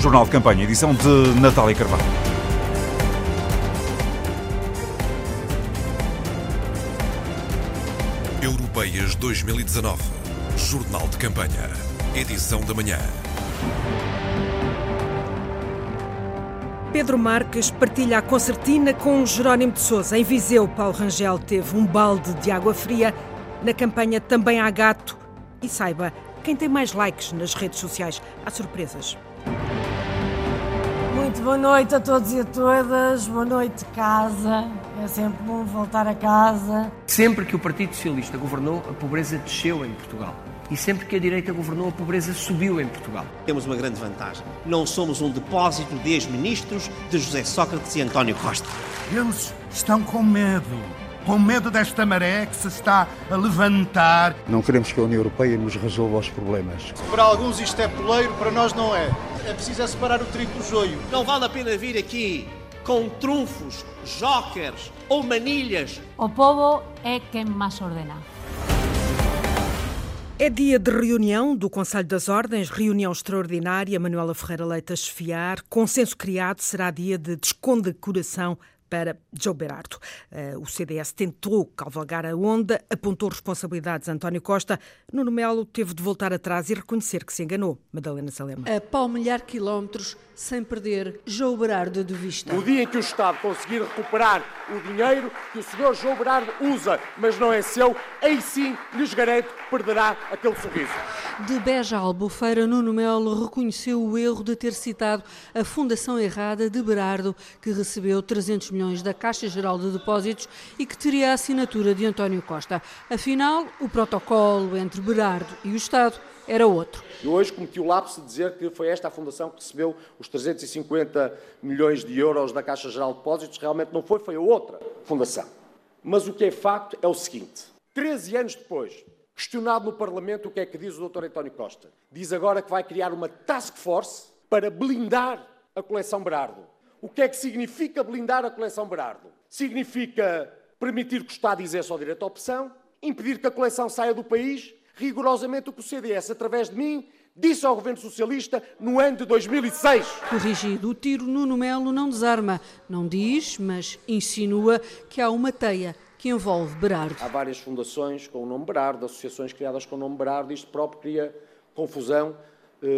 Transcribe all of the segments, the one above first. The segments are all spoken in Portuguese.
Jornal de Campanha, edição de Natália Carvalho. Europeias 2019. Jornal de Campanha. Edição da manhã. Pedro Marques partilha a concertina com Jerónimo de Sousa. Em Viseu, Paulo Rangel teve um balde de água fria. Na campanha também há gato. E saiba, quem tem mais likes nas redes sociais, há surpresas. Muito boa noite a todos e a todas. Boa noite, casa. É sempre bom voltar a casa. Sempre que o Partido Socialista governou, a pobreza desceu em Portugal. E sempre que a direita governou, a pobreza subiu em Portugal. Temos uma grande vantagem. Não somos um depósito de ex-ministros de José Sócrates e António Costa. Eles estão com medo. Com medo desta maré que se está a levantar. Não queremos que a União Europeia nos resolva os problemas. Para alguns isto é poleiro, para nós não é. É preciso é separar o trigo do joio. Não vale a pena vir aqui com trunfos, jokers ou manilhas. O povo é quem mais ordena. É dia de reunião do Conselho das Ordens, reunião extraordinária. Manuela Ferreira Leite a chefiar. Consenso criado, será dia de descondecoração para Joe Berardo. Eh, o CDS tentou cavalgar a onda, apontou responsabilidades a António Costa. Nuno Melo teve de voltar atrás e reconhecer que se enganou. Madalena Salema. A palmilhar quilómetros sem perder João Berardo de vista. No dia em que o Estado conseguir recuperar o dinheiro que o senhor João Berardo usa, mas não é seu, aí sim lhes garanto perderá aquele sorriso. De Beja Albufeira, Nuno Melo reconheceu o erro de ter citado a fundação errada de Berardo, que recebeu 300 milhões da Caixa Geral de Depósitos e que teria a assinatura de António Costa. Afinal, o protocolo entre Berardo e o Estado era outro. E hoje cometi o lapso de dizer que foi esta a fundação que recebeu os 350 milhões de euros da Caixa Geral de Depósitos. Realmente não foi, foi a outra fundação. Mas o que é facto é o seguinte: 13 anos depois, questionado no Parlamento o que é que diz o Dr. António Costa, diz agora que vai criar uma task force para blindar a coleção Berardo. O que é que significa blindar a coleção Berardo? Significa permitir que o Estado exerça o direito à opção, impedir que a coleção saia do país rigorosamente o que o CDS, através de mim, disse ao governo socialista no ano de 2006. Corrigido o tiro, Nuno Melo não desarma. Não diz, mas insinua que há uma teia que envolve Berardo. Há várias fundações com o nome Berardo, associações criadas com o nome Berardo, isto próprio cria confusão,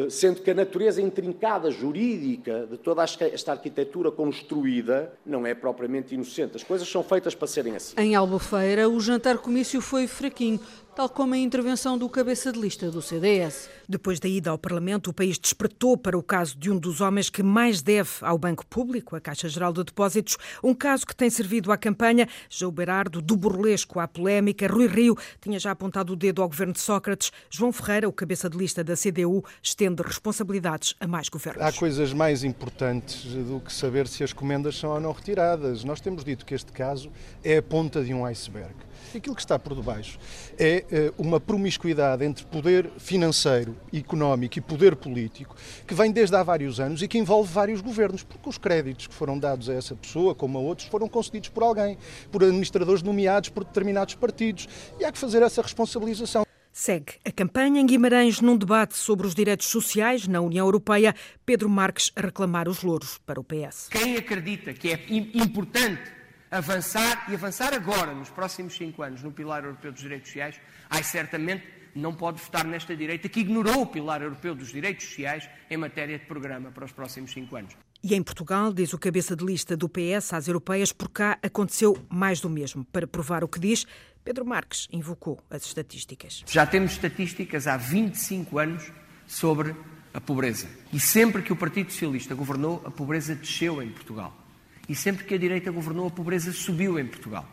sendo que a natureza intrincada, jurídica, de toda esta arquitetura construída, não é propriamente inocente. As coisas são feitas para serem assim. Em Albufeira, o jantar-comício foi fraquinho tal como a intervenção do cabeça de lista do CDS. Depois da ida ao Parlamento, o país despertou para o caso de um dos homens que mais deve ao Banco Público, a Caixa Geral de Depósitos, um caso que tem servido à campanha. João Berardo, do burlesco à polémica, Rui Rio tinha já apontado o dedo ao governo de Sócrates, João Ferreira, o cabeça de lista da CDU, estende responsabilidades a mais governos. Há coisas mais importantes do que saber se as comendas são ou não retiradas. Nós temos dito que este caso é a ponta de um iceberg. Aquilo que está por debaixo é eh, uma promiscuidade entre poder financeiro, económico e poder político que vem desde há vários anos e que envolve vários governos, porque os créditos que foram dados a essa pessoa, como a outros, foram concedidos por alguém, por administradores nomeados por determinados partidos. E há que fazer essa responsabilização. Segue a campanha em Guimarães num debate sobre os direitos sociais na União Europeia. Pedro Marques a reclamar os louros para o PS. Quem acredita que é importante avançar e avançar agora, nos próximos cinco anos, no Pilar Europeu dos Direitos Sociais, ai, certamente não pode votar nesta direita que ignorou o Pilar Europeu dos Direitos Sociais em matéria de programa para os próximos cinco anos. E em Portugal, diz o cabeça de lista do PS às europeias, por cá aconteceu mais do mesmo. Para provar o que diz, Pedro Marques invocou as estatísticas. Já temos estatísticas há 25 anos sobre a pobreza. E sempre que o Partido Socialista governou, a pobreza desceu em Portugal. E sempre que a direita governou, a pobreza subiu em Portugal.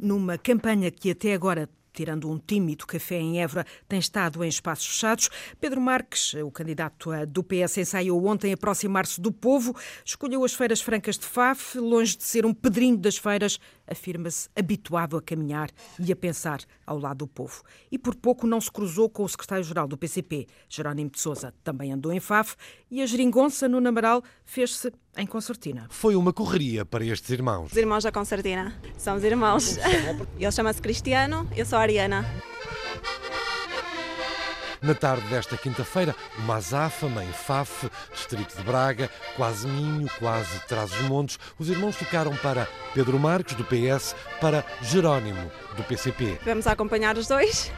Numa campanha que até agora tirando um tímido café em Évora, tem estado em espaços fechados. Pedro Marques, o candidato do PS, ensaiou ontem aproximar-se do povo, escolheu as feiras francas de Faf, longe de ser um pedrinho das feiras, afirma-se habituado a caminhar e a pensar ao lado do povo. E por pouco não se cruzou com o secretário-geral do PCP, Jerónimo de Sousa. Também andou em Faf e a geringonça no Namaral fez-se em Concertina. Foi uma correria para estes irmãos. Os irmãos da Concertina. Somos irmãos. Ele chama-se Cristiano, eu sou a Ariana. Na tarde desta quinta-feira, uma azáfama em Faf, distrito de Braga, quase Minho, quase Trás-os-Montes, os irmãos tocaram para Pedro Marques, do PS, para Jerónimo, do PCP. Vamos acompanhar os dois,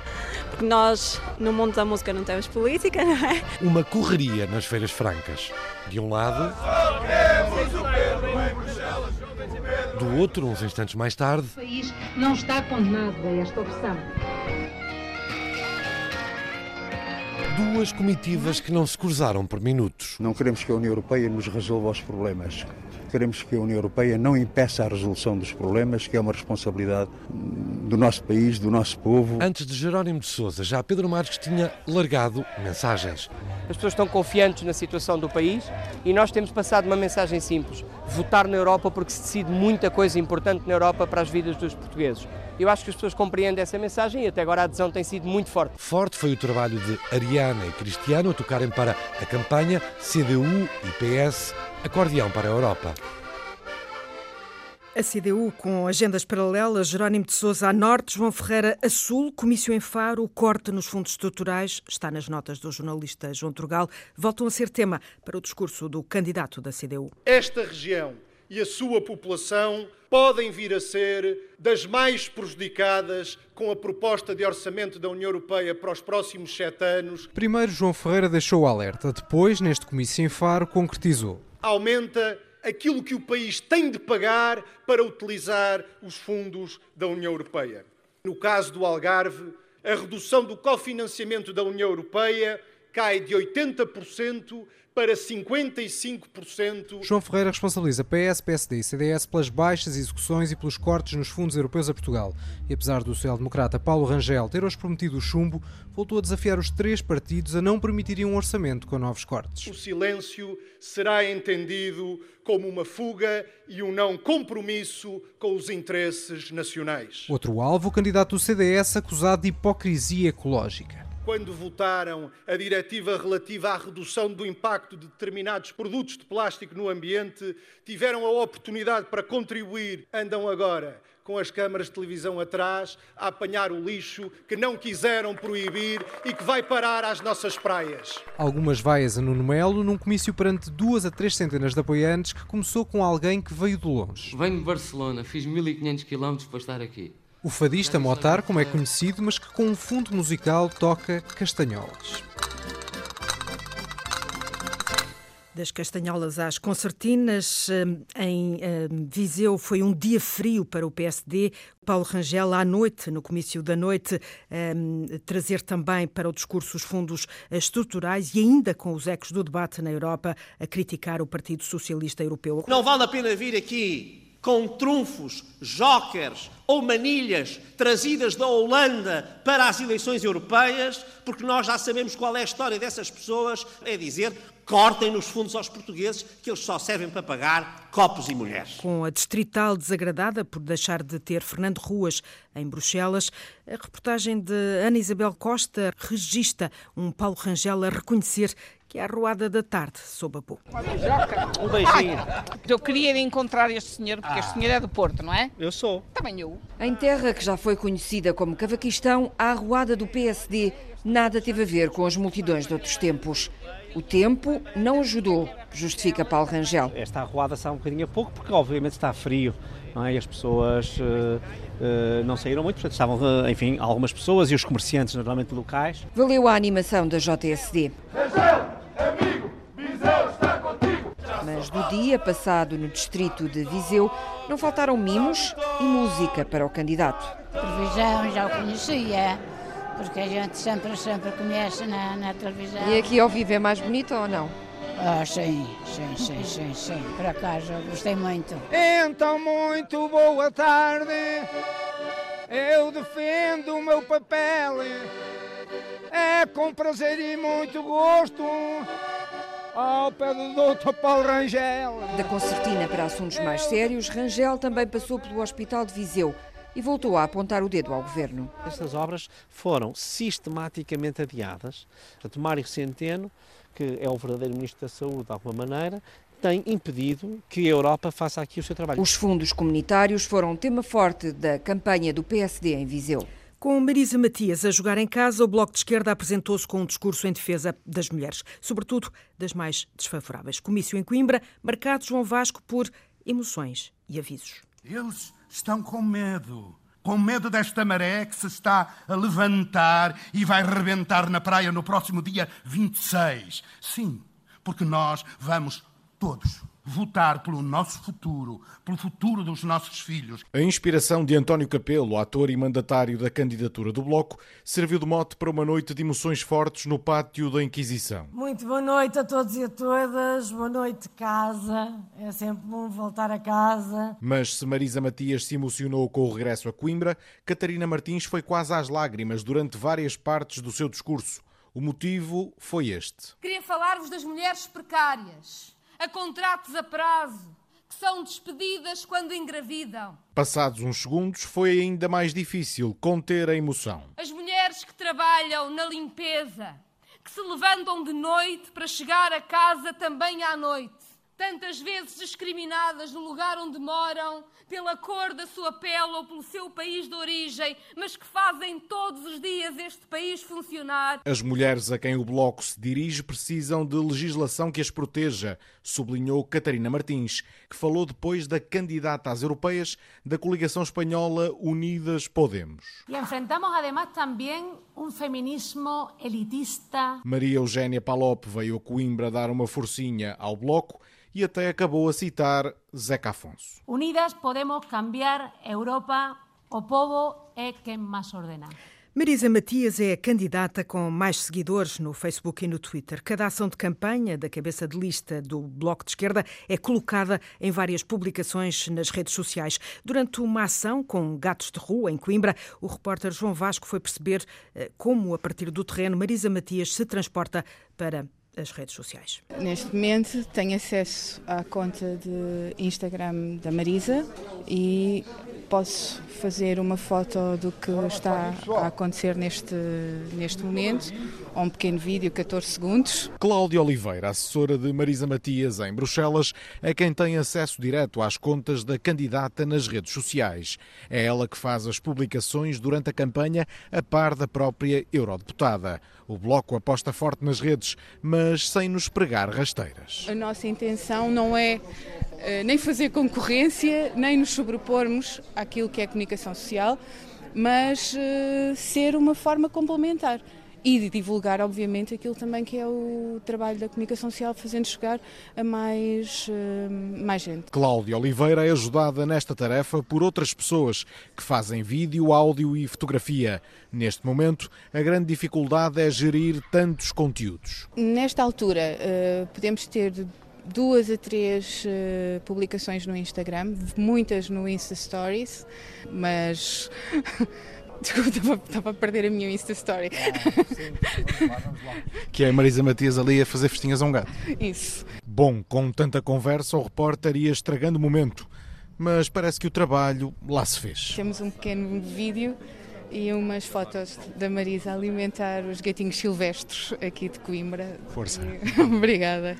porque nós, no mundo da música, não temos política, não é? Uma correria nas feiras francas. De um lado. Do outro, uns instantes mais tarde. O país não está condenado a esta opção. Duas comitivas que não se cruzaram por minutos. Não queremos que a União Europeia nos resolva os problemas. Queremos que a União Europeia não impeça a resolução dos problemas, que é uma responsabilidade do nosso país, do nosso povo. Antes de Jerónimo de Sousa, já Pedro Marques tinha largado mensagens. As pessoas estão confiantes na situação do país e nós temos passado uma mensagem simples: votar na Europa porque se decide muita coisa importante na Europa para as vidas dos portugueses. Eu acho que as pessoas compreendem essa mensagem e até agora a adesão tem sido muito forte. Forte foi o trabalho de Ariana e Cristiano a tocarem para a campanha CDU e PS Acordeão para a Europa. A CDU com agendas paralelas, Jerónimo de Sousa a norte, João Ferreira a sul, comício em Faro, o corte nos fundos estruturais, está nas notas do jornalista João Trugal, voltam a ser tema para o discurso do candidato da CDU. Esta região e a sua população podem vir a ser das mais prejudicadas com a proposta de orçamento da União Europeia para os próximos sete anos. Primeiro, João Ferreira deixou o alerta, depois, neste comício em Faro, concretizou. Aumenta aquilo que o país tem de pagar para utilizar os fundos da União Europeia. No caso do Algarve, a redução do cofinanciamento da União Europeia cai de 80% para 55%. João Ferreira responsabiliza PS, PSD e CDS pelas baixas execuções e pelos cortes nos fundos europeus a Portugal. E apesar do social-democrata Paulo Rangel ter hoje prometido o chumbo, voltou a desafiar os três partidos a não permitirem um orçamento com novos cortes. O silêncio será entendido como uma fuga e um não compromisso com os interesses nacionais. Outro alvo, o candidato do CDS acusado de hipocrisia ecológica quando votaram a diretiva relativa à redução do impacto de determinados produtos de plástico no ambiente, tiveram a oportunidade para contribuir, andam agora com as câmaras de televisão atrás, a apanhar o lixo que não quiseram proibir e que vai parar às nossas praias. Algumas vaias a Nuno Melo num comício perante duas a três centenas de apoiantes que começou com alguém que veio de longe. Venho de Barcelona, fiz 1500 km para estar aqui. O fadista Motar, como é conhecido, mas que com um fundo musical toca castanholas. Das castanholas às concertinas, em Viseu foi um dia frio para o PSD. Paulo Rangel, à noite, no comício da noite, trazer também para o discurso os fundos estruturais e ainda com os ecos do debate na Europa a criticar o Partido Socialista Europeu. Não vale a pena vir aqui com trunfos, jokers ou manilhas trazidas da Holanda para as eleições europeias, porque nós já sabemos qual é a história dessas pessoas, é dizer, cortem nos fundos aos portugueses, que eles só servem para pagar copos e mulheres. Com a distrital desagradada por deixar de ter Fernando Ruas em Bruxelas, a reportagem de Ana Isabel Costa registra um Paulo Rangel a reconhecer que é a Ruada da Tarde, sob a boca. Um beijinho. Eu queria encontrar este senhor, porque ah. este senhor é do Porto, não é? Eu sou. Também eu. Em terra que já foi conhecida como Cavaquistão, a arruada do PSD nada teve a ver com as multidões de outros tempos. O tempo não ajudou, justifica Paulo Rangel. Esta arruada está um bocadinho a pouco, porque obviamente está frio, não é? E as pessoas uh, uh, não saíram muito, portanto estavam, uh, enfim, algumas pessoas e os comerciantes normalmente locais. Valeu a animação da JSD. Rangel! amigo, Viseu está contigo. Mas do dia passado no distrito de Viseu, não faltaram mimos e música para o candidato. Televisão já o conhecia, porque a gente sempre, sempre conhece na, na televisão. E aqui ao vivo é mais bonito ou não? Ah, sim, sim, sim, sim, sim. Por acaso, gostei muito. Então, muito boa tarde. Eu defendo o meu papel é com prazer e muito gosto ao pé do Dr. Paulo Rangel. Da concertina para assuntos mais sérios, Rangel também passou pelo Hospital de Viseu e voltou a apontar o dedo ao governo. Estas obras foram sistematicamente adiadas. Portanto, Mário Centeno, que é o verdadeiro Ministro da Saúde de alguma maneira, tem impedido que a Europa faça aqui o seu trabalho. Os fundos comunitários foram tema forte da campanha do PSD em Viseu. Com Marisa Matias a jogar em casa, o Bloco de Esquerda apresentou-se com um discurso em defesa das mulheres, sobretudo das mais desfavoráveis. Comício em Coimbra, marcado João Vasco por emoções e avisos. Eles estão com medo. Com medo desta maré que se está a levantar e vai rebentar na praia no próximo dia 26. Sim, porque nós vamos todos votar pelo nosso futuro, pelo futuro dos nossos filhos. A inspiração de António Capelo, ator e mandatário da candidatura do Bloco, serviu de mote para uma noite de emoções fortes no pátio da Inquisição. Muito boa noite a todos e a todas, boa noite casa, é sempre bom voltar a casa. Mas se Marisa Matias se emocionou com o regresso a Coimbra, Catarina Martins foi quase às lágrimas durante várias partes do seu discurso. O motivo foi este. Queria falar-vos das mulheres precárias a contratos a prazo, que são despedidas quando engravidam. Passados uns segundos, foi ainda mais difícil conter a emoção. As mulheres que trabalham na limpeza, que se levantam de noite para chegar a casa também à noite, tantas vezes discriminadas no lugar onde moram, pela cor da sua pele ou pelo seu país de origem, mas que fazem todos os dias este país funcionar. As mulheres a quem o Bloco se dirige precisam de legislação que as proteja, sublinhou Catarina Martins, que falou depois da candidata às europeias da coligação espanhola Unidas Podemos. E enfrentamos además também um feminismo elitista. Maria Eugénia Palop veio a Coimbra dar uma forcinha ao Bloco e até acabou a citar Zeca Afonso. Unidas podemos cambiar Europa, o povo é quem mais ordena. Marisa Matias é a candidata com mais seguidores no Facebook e no Twitter. Cada ação de campanha da cabeça de lista do Bloco de Esquerda é colocada em várias publicações nas redes sociais. Durante uma ação com gatos de rua em Coimbra, o repórter João Vasco foi perceber eh, como, a partir do terreno, Marisa Matias se transporta para as redes sociais. Neste momento tenho acesso à conta de Instagram da Marisa e posso fazer uma foto do que está a acontecer neste, neste momento, ou um pequeno vídeo, 14 segundos. Cláudia Oliveira, assessora de Marisa Matias em Bruxelas, é quem tem acesso direto às contas da candidata nas redes sociais. É ela que faz as publicações durante a campanha a par da própria eurodeputada. O Bloco aposta forte nas redes, mas sem nos pregar rasteiras. A nossa intenção não é uh, nem fazer concorrência, nem nos sobrepormos àquilo que é comunicação social, mas uh, ser uma forma complementar e de divulgar, obviamente, aquilo também que é o trabalho da comunicação social, fazendo chegar a mais, uh, mais gente. Cláudia Oliveira é ajudada nesta tarefa por outras pessoas que fazem vídeo, áudio e fotografia. Neste momento, a grande dificuldade é gerir tantos conteúdos. Nesta altura, uh, podemos ter duas a três uh, publicações no Instagram, muitas no Insta Stories, mas Desculpa, estava a perder a minha Insta Story. Ah, sim, vamos lá, vamos lá. Que é a Marisa Matias ali a fazer festinhas a um gato. Isso. Bom, com tanta conversa, o repórter ia estragando o momento, mas parece que o trabalho lá se fez. Temos um pequeno vídeo e umas fotos da Marisa a alimentar os gatinhos silvestres aqui de Coimbra. Força. Obrigada.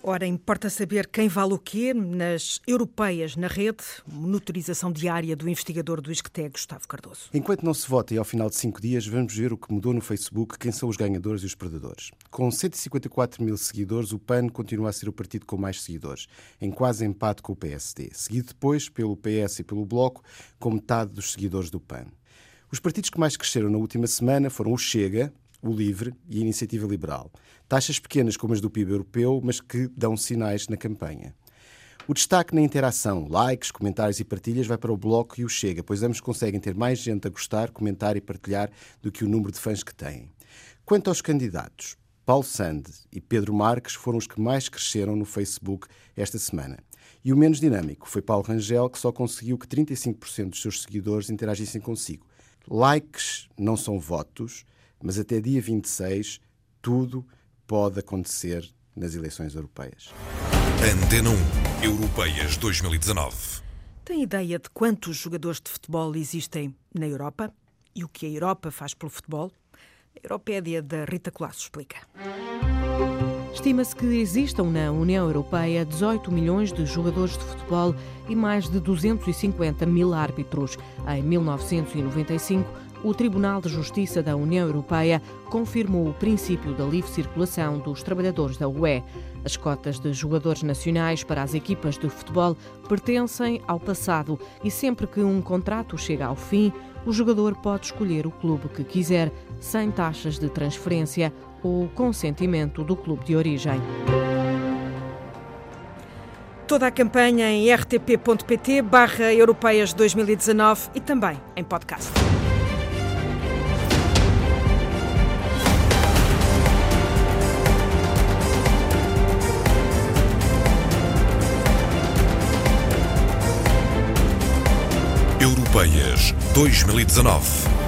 Ora, importa saber quem vale o quê nas europeias na rede, monitorização diária do investigador do ISCTE, Gustavo Cardoso. Enquanto não se vota e ao final de cinco dias, vamos ver o que mudou no Facebook, quem são os ganhadores e os perdedores. Com 154 mil seguidores, o PAN continua a ser o partido com mais seguidores, em quase empate com o PSD, seguido depois pelo PS e pelo Bloco, com metade dos seguidores do PAN. Os partidos que mais cresceram na última semana foram o Chega, o LIVRE e a Iniciativa Liberal. Taxas pequenas como as do PIB europeu, mas que dão sinais na campanha. O destaque na interação, likes, comentários e partilhas vai para o Bloco e o Chega, pois ambos conseguem ter mais gente a gostar, comentar e partilhar do que o número de fãs que têm. Quanto aos candidatos, Paulo Sande e Pedro Marques foram os que mais cresceram no Facebook esta semana. E o menos dinâmico foi Paulo Rangel, que só conseguiu que 35% dos seus seguidores interagissem consigo. Likes não são votos, mas até dia 26 tudo pode acontecer nas eleições europeias. Antena 1 Europeias 2019. Tem ideia de quantos jogadores de futebol existem na Europa? E o que a Europa faz pelo futebol? A Europédia da Rita Colasso explica. Estima-se que existam na União Europeia 18 milhões de jogadores de futebol e mais de 250 mil árbitros. Em 1995, o Tribunal de Justiça da União Europeia confirmou o princípio da livre circulação dos trabalhadores da UE. As cotas de jogadores nacionais para as equipas de futebol pertencem ao passado e sempre que um contrato chega ao fim, o jogador pode escolher o clube que quiser, sem taxas de transferência ou consentimento do clube de origem. Toda a campanha em rtp.pt barra Europeias 2019 e também em podcast. 2019